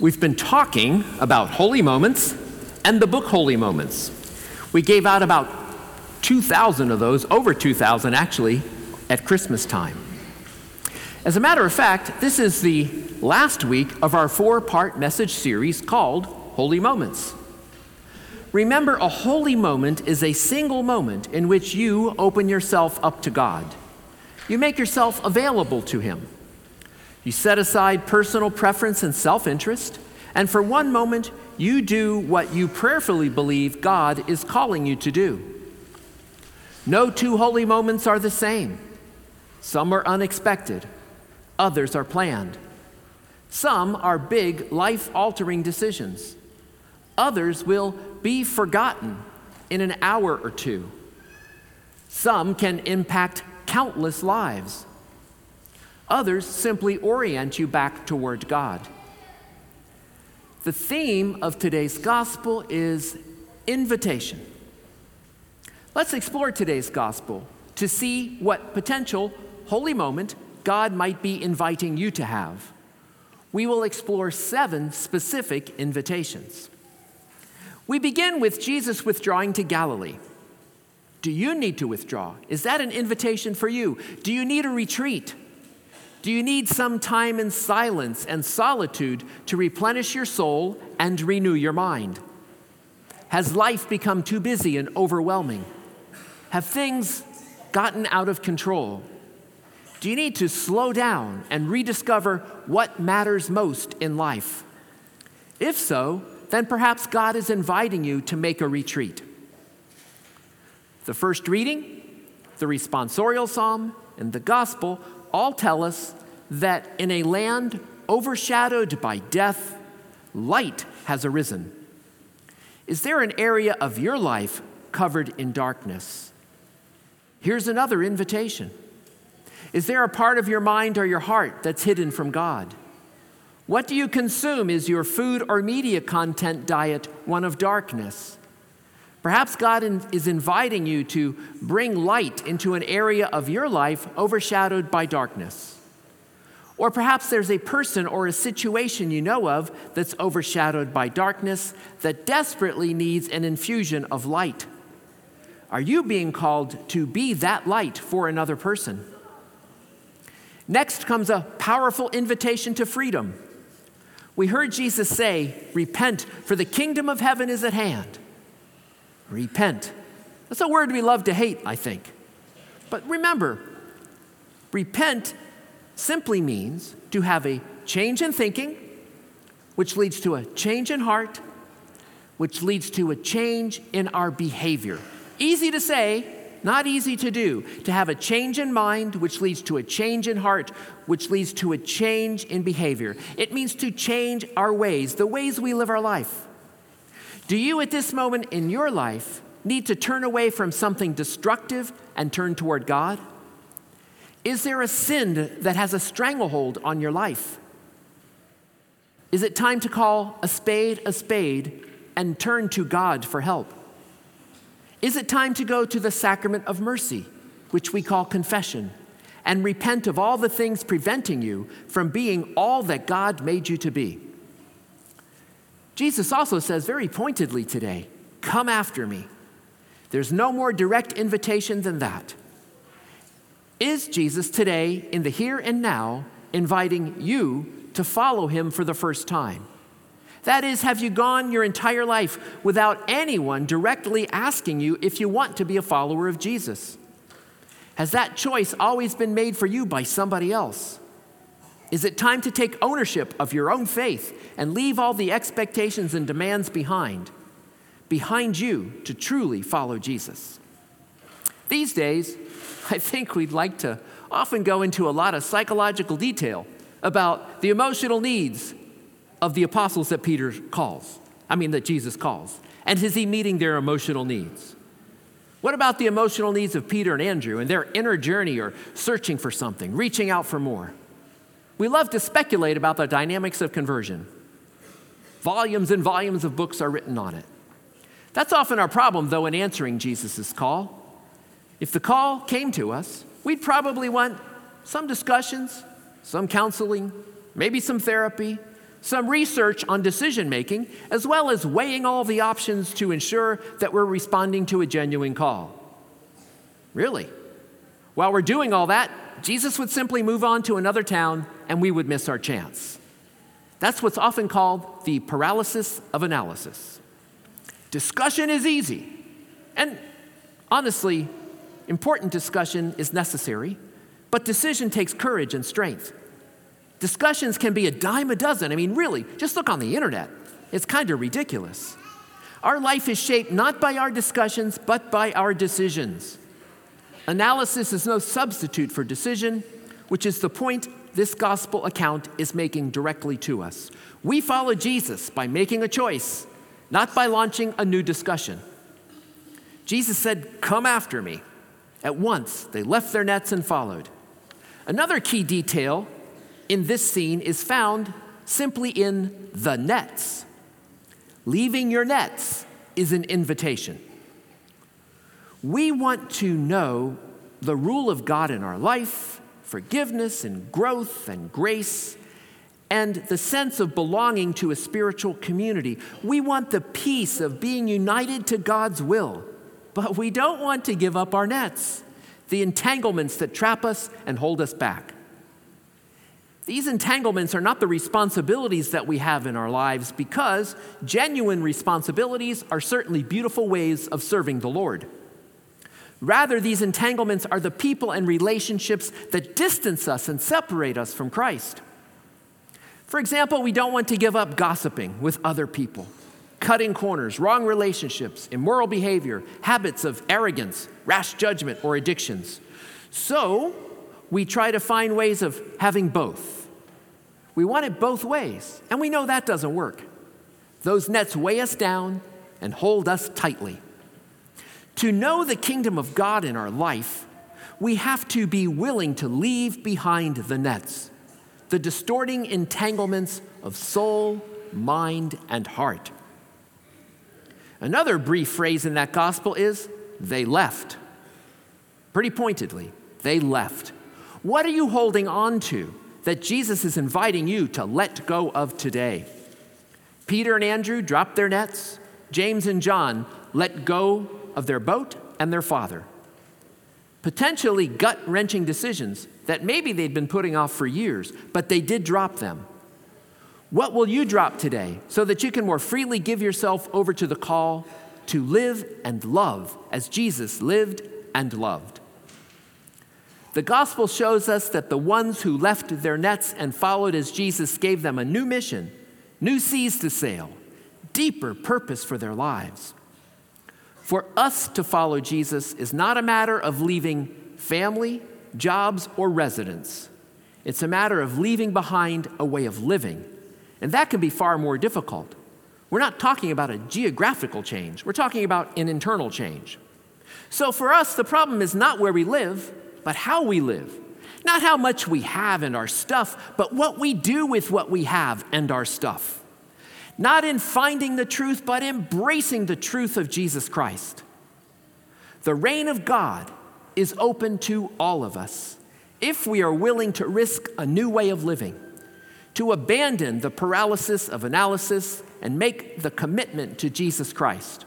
We've been talking about holy moments and the book Holy Moments. We gave out about 2,000 of those, over 2,000 actually, at Christmas time. As a matter of fact, this is the last week of our four part message series called Holy Moments. Remember, a holy moment is a single moment in which you open yourself up to God. You make yourself available to Him. You set aside personal preference and self interest, and for one moment, you do what you prayerfully believe God is calling you to do. No two holy moments are the same. Some are unexpected, others are planned. Some are big, life altering decisions. Others will be forgotten in an hour or two. Some can impact countless lives. Others simply orient you back toward God. The theme of today's gospel is invitation. Let's explore today's gospel to see what potential holy moment God might be inviting you to have. We will explore seven specific invitations. We begin with Jesus withdrawing to Galilee. Do you need to withdraw? Is that an invitation for you? Do you need a retreat? Do you need some time in silence and solitude to replenish your soul and renew your mind? Has life become too busy and overwhelming? Have things gotten out of control? Do you need to slow down and rediscover what matters most in life? If so, then perhaps God is inviting you to make a retreat. The first reading, the responsorial psalm, and the gospel all tell us that in a land overshadowed by death, light has arisen. Is there an area of your life covered in darkness? Here's another invitation. Is there a part of your mind or your heart that's hidden from God? What do you consume? Is your food or media content diet one of darkness? Perhaps God is inviting you to bring light into an area of your life overshadowed by darkness. Or perhaps there's a person or a situation you know of that's overshadowed by darkness that desperately needs an infusion of light. Are you being called to be that light for another person? Next comes a powerful invitation to freedom. We heard Jesus say, Repent, for the kingdom of heaven is at hand. Repent. That's a word we love to hate, I think. But remember, repent simply means to have a change in thinking, which leads to a change in heart, which leads to a change in our behavior. Easy to say, not easy to do. To have a change in mind, which leads to a change in heart, which leads to a change in behavior. It means to change our ways, the ways we live our life. Do you at this moment in your life need to turn away from something destructive and turn toward God? Is there a sin that has a stranglehold on your life? Is it time to call a spade a spade and turn to God for help? Is it time to go to the sacrament of mercy, which we call confession, and repent of all the things preventing you from being all that God made you to be? Jesus also says very pointedly today, Come after me. There's no more direct invitation than that. Is Jesus today, in the here and now, inviting you to follow him for the first time? That is, have you gone your entire life without anyone directly asking you if you want to be a follower of Jesus? Has that choice always been made for you by somebody else? Is it time to take ownership of your own faith and leave all the expectations and demands behind, behind you to truly follow Jesus? These days, I think we'd like to often go into a lot of psychological detail about the emotional needs of the apostles that Peter calls, I mean, that Jesus calls. And is he meeting their emotional needs? What about the emotional needs of Peter and Andrew and their inner journey or searching for something, reaching out for more? We love to speculate about the dynamics of conversion. Volumes and volumes of books are written on it. That's often our problem, though, in answering Jesus' call. If the call came to us, we'd probably want some discussions, some counseling, maybe some therapy, some research on decision making, as well as weighing all the options to ensure that we're responding to a genuine call. Really? While we're doing all that, Jesus would simply move on to another town and we would miss our chance. That's what's often called the paralysis of analysis. Discussion is easy. And honestly, important discussion is necessary, but decision takes courage and strength. Discussions can be a dime a dozen. I mean, really, just look on the internet. It's kind of ridiculous. Our life is shaped not by our discussions, but by our decisions. Analysis is no substitute for decision, which is the point this gospel account is making directly to us. We follow Jesus by making a choice, not by launching a new discussion. Jesus said, Come after me. At once, they left their nets and followed. Another key detail in this scene is found simply in the nets. Leaving your nets is an invitation. We want to know the rule of God in our life, forgiveness and growth and grace, and the sense of belonging to a spiritual community. We want the peace of being united to God's will, but we don't want to give up our nets, the entanglements that trap us and hold us back. These entanglements are not the responsibilities that we have in our lives because genuine responsibilities are certainly beautiful ways of serving the Lord. Rather, these entanglements are the people and relationships that distance us and separate us from Christ. For example, we don't want to give up gossiping with other people, cutting corners, wrong relationships, immoral behavior, habits of arrogance, rash judgment, or addictions. So, we try to find ways of having both. We want it both ways, and we know that doesn't work. Those nets weigh us down and hold us tightly. To know the kingdom of God in our life, we have to be willing to leave behind the nets, the distorting entanglements of soul, mind, and heart. Another brief phrase in that gospel is they left. Pretty pointedly, they left. What are you holding on to that Jesus is inviting you to let go of today? Peter and Andrew dropped their nets. James and John let go of their boat and their father. Potentially gut wrenching decisions that maybe they'd been putting off for years, but they did drop them. What will you drop today so that you can more freely give yourself over to the call to live and love as Jesus lived and loved? The gospel shows us that the ones who left their nets and followed as Jesus gave them a new mission, new seas to sail, deeper purpose for their lives. For us to follow Jesus is not a matter of leaving family, jobs, or residence. It's a matter of leaving behind a way of living. And that can be far more difficult. We're not talking about a geographical change, we're talking about an internal change. So for us, the problem is not where we live, but how we live. Not how much we have and our stuff, but what we do with what we have and our stuff not in finding the truth, but embracing the truth of Jesus Christ. The reign of God is open to all of us if we are willing to risk a new way of living, to abandon the paralysis of analysis and make the commitment to Jesus Christ.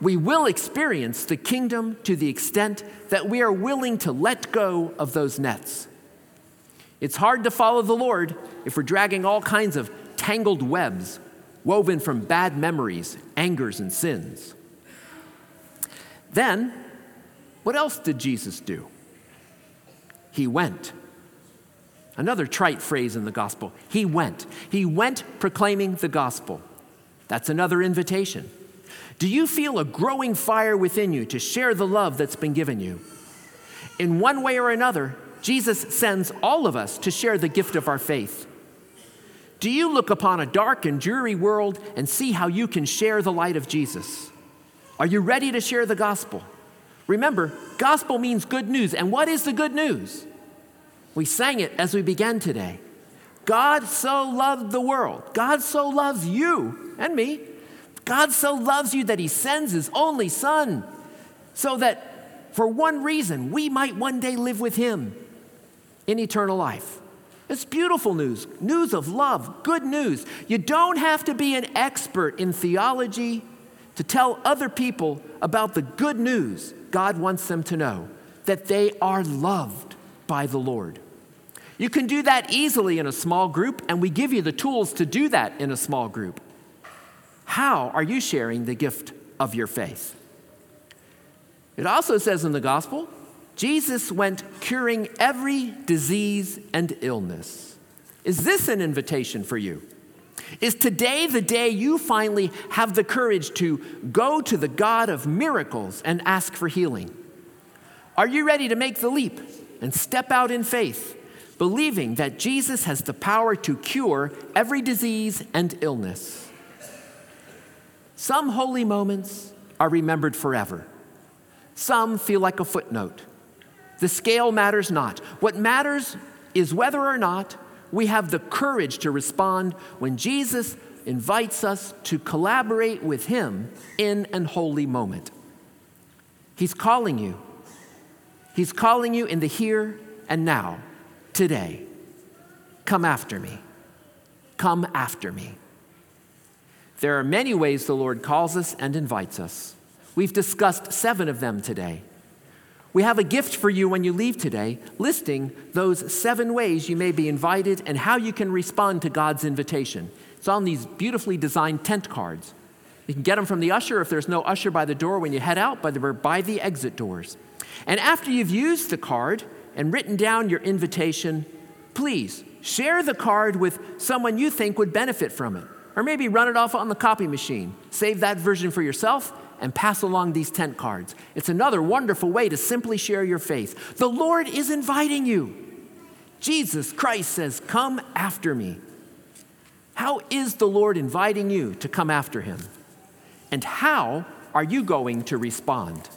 We will experience the kingdom to the extent that we are willing to let go of those nets. It's hard to follow the Lord if we're dragging all kinds of tangled webs woven from bad memories, angers, and sins. Then, what else did Jesus do? He went. Another trite phrase in the gospel. He went. He went proclaiming the gospel. That's another invitation. Do you feel a growing fire within you to share the love that's been given you? In one way or another, Jesus sends all of us to share the gift of our faith. Do you look upon a dark and dreary world and see how you can share the light of Jesus? Are you ready to share the gospel? Remember, gospel means good news. And what is the good news? We sang it as we began today. God so loved the world. God so loves you and me. God so loves you that he sends his only son so that for one reason we might one day live with him in eternal life. It's beautiful news, news of love, good news. You don't have to be an expert in theology to tell other people about the good news God wants them to know that they are loved by the Lord. You can do that easily in a small group, and we give you the tools to do that in a small group. How are you sharing the gift of your faith? It also says in the gospel Jesus went curing every disease and illness. Is this an invitation for you? Is today the day you finally have the courage to go to the God of miracles and ask for healing? Are you ready to make the leap and step out in faith, believing that Jesus has the power to cure every disease and illness? Some holy moments are remembered forever. Some feel like a footnote. The scale matters not. What matters is whether or not we have the courage to respond when Jesus invites us to collaborate with Him in an holy moment. He's calling you. He's calling you in the here and now, today. Come after me. Come after me. There are many ways the Lord calls us and invites us. We've discussed seven of them today. We have a gift for you when you leave today, listing those seven ways you may be invited and how you can respond to God's invitation. It's on these beautifully designed tent cards. You can get them from the usher if there's no usher by the door when you head out, but they're by the exit doors. And after you've used the card and written down your invitation, please share the card with someone you think would benefit from it. Or maybe run it off on the copy machine. Save that version for yourself and pass along these tent cards. It's another wonderful way to simply share your faith. The Lord is inviting you. Jesus Christ says, Come after me. How is the Lord inviting you to come after him? And how are you going to respond?